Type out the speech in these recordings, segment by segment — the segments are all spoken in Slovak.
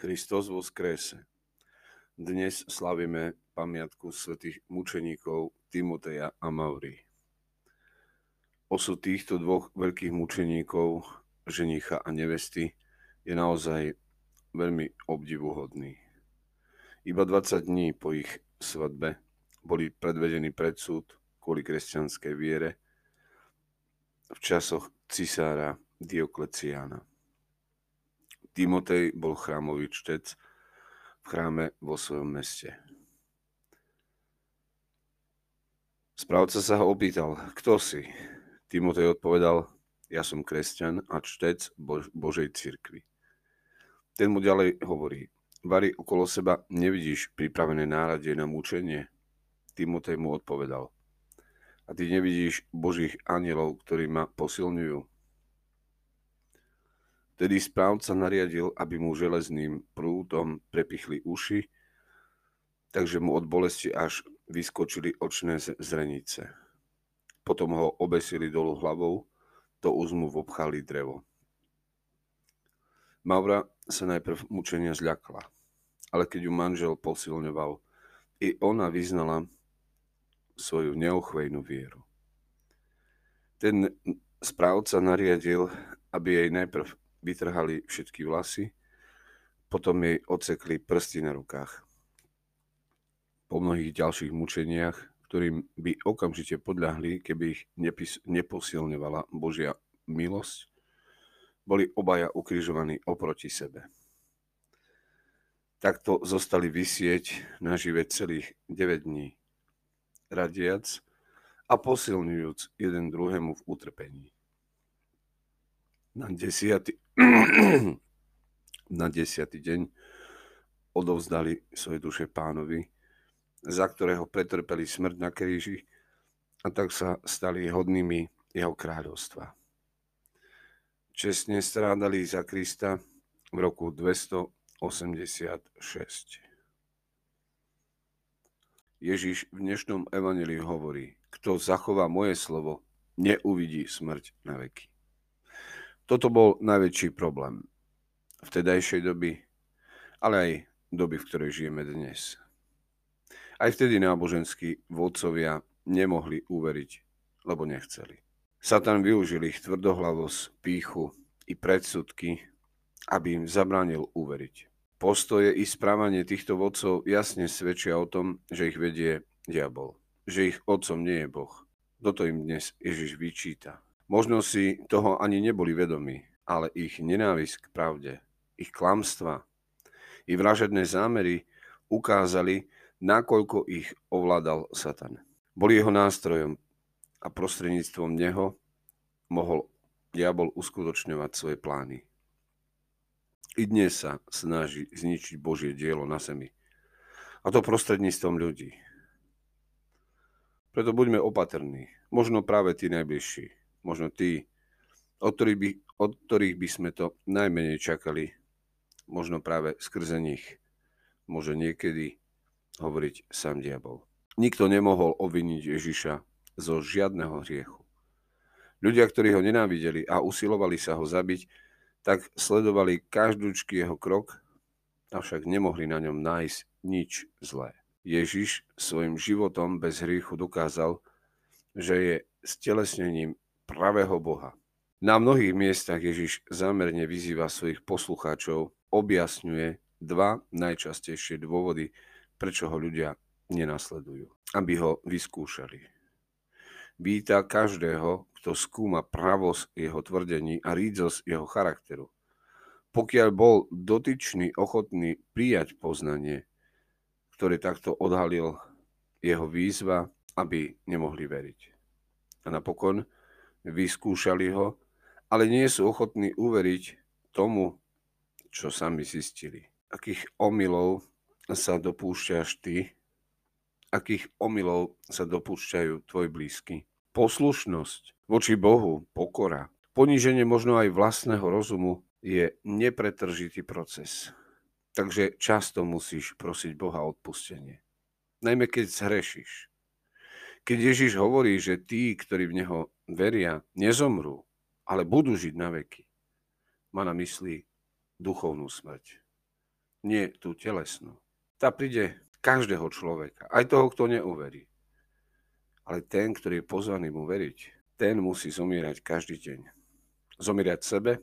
Kristus vo skrese. Dnes slavíme pamiatku svätých mučeníkov Timoteja a Mauri. Osud týchto dvoch veľkých mučeníkov, ženicha a nevesty, je naozaj veľmi obdivuhodný. Iba 20 dní po ich svadbe boli predvedení pred súd kvôli kresťanskej viere v časoch cisára Diokleciána. Timotej bol chrámový čtec v chráme vo svojom meste. Správca sa ho opýtal, kto si? Timotej odpovedal, ja som kresťan a čtec Bož- Božej cirkvi. Ten mu ďalej hovorí, Vary okolo seba nevidíš pripravené náradie na mučenie? Timotej mu odpovedal, a ty nevidíš Božích anielov, ktorí ma posilňujú? Tedy správca nariadil, aby mu železným prútom prepichli uši, takže mu od bolesti až vyskočili očné zrenice. Potom ho obesili dolu hlavou, to uzmu vobchali drevo. Maura sa najprv mučenia zľakla, ale keď ju manžel posilňoval, i ona vyznala svoju neochvejnú vieru. Ten správca nariadil, aby jej najprv vytrhali všetky vlasy, potom jej odsekli prsty na rukách. Po mnohých ďalších mučeniach, ktorým by okamžite podľahli, keby ich nepis- neposilňovala Božia milosť, boli obaja ukrižovaní oproti sebe. Takto zostali vysieť na žive celých 9 dní, radiac a posilňujúc jeden druhému v utrpení. Na desiatý, na desiatý deň odovzdali svoje duše pánovi, za ktorého pretrpeli smrť na kríži a tak sa stali hodnými jeho kráľovstva. Čestne strádali za Krista v roku 286. Ježiš v dnešnom evaneliu hovorí, kto zachová moje slovo, neuvidí smrť na veky. Toto bol najväčší problém vtedajšej doby, ale aj doby, v ktorej žijeme dnes. Aj vtedy náboženskí vodcovia nemohli uveriť, lebo nechceli. Satan využil ich tvrdohlavosť, píchu i predsudky, aby im zabránil uveriť. Postoje i správanie týchto vodcov jasne svedčia o tom, že ich vedie diabol, že ich otcom nie je Boh. Toto im dnes Ježiš vyčíta. Možno si toho ani neboli vedomí, ale ich nenávisť k pravde, ich klamstva i vražedné zámery ukázali, nakoľko ich ovládal Satan. Boli jeho nástrojom a prostredníctvom neho mohol diabol uskutočňovať svoje plány. I dnes sa snaží zničiť Božie dielo na zemi. A to prostredníctvom ľudí. Preto buďme opatrní. Možno práve tí najbližší možno tí, od ktorých, by, od ktorých by sme to najmenej čakali, možno práve skrze nich, môže niekedy hovoriť sám diabol. Nikto nemohol obviniť Ježiša zo žiadneho hriechu. Ľudia, ktorí ho nenávideli a usilovali sa ho zabiť, tak sledovali každúčky jeho krok, avšak nemohli na ňom nájsť nič zlé. Ježiš svojim životom bez hriechu dokázal, že je stelesnením pravého Boha. Na mnohých miestach Ježiš zámerne vyzýva svojich poslucháčov, objasňuje dva najčastejšie dôvody, prečo ho ľudia nenasledujú, aby ho vyskúšali. Víta každého, kto skúma pravosť jeho tvrdení a rídzosť jeho charakteru. Pokiaľ bol dotyčný ochotný prijať poznanie, ktoré takto odhalil jeho výzva, aby nemohli veriť. A napokon vyskúšali ho, ale nie sú ochotní uveriť tomu, čo sami zistili. Akých omylov sa dopúšťaš ty? Akých omylov sa dopúšťajú tvoj blízky? Poslušnosť voči Bohu, pokora, poníženie možno aj vlastného rozumu je nepretržitý proces. Takže často musíš prosiť Boha o odpustenie. Najmä keď zhrešíš. Keď Ježiš hovorí, že tí, ktorí v Neho veria, nezomrú, ale budú žiť na veky, má na mysli duchovnú smrť. nie tú telesnú. Tá príde každého človeka, aj toho, kto neuverí. Ale ten, ktorý je pozvaný mu veriť, ten musí zomierať každý deň. Zomierať sebe,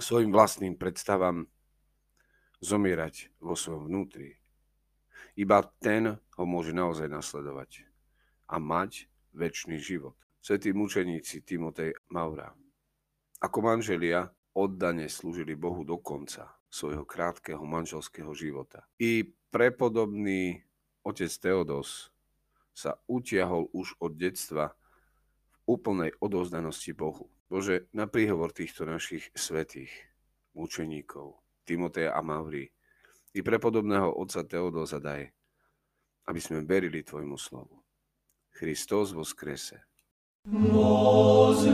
svojim vlastným predstavám, zomierať vo svojom vnútri. Iba ten ho môže naozaj nasledovať a mať väčší život. Svetí mučeníci Timotej Maura. Ako manželia oddane slúžili Bohu do konca svojho krátkeho manželského života. I prepodobný otec Teodos sa utiahol už od detstva v úplnej odozdanosti Bohu. Bože, na príhovor týchto našich svetých mučeníkov, Timoteja a Mavry, i prepodobného otca Teodosa daj, aby sme verili Tvojmu slovu. Христос воскресе! Возлюблю.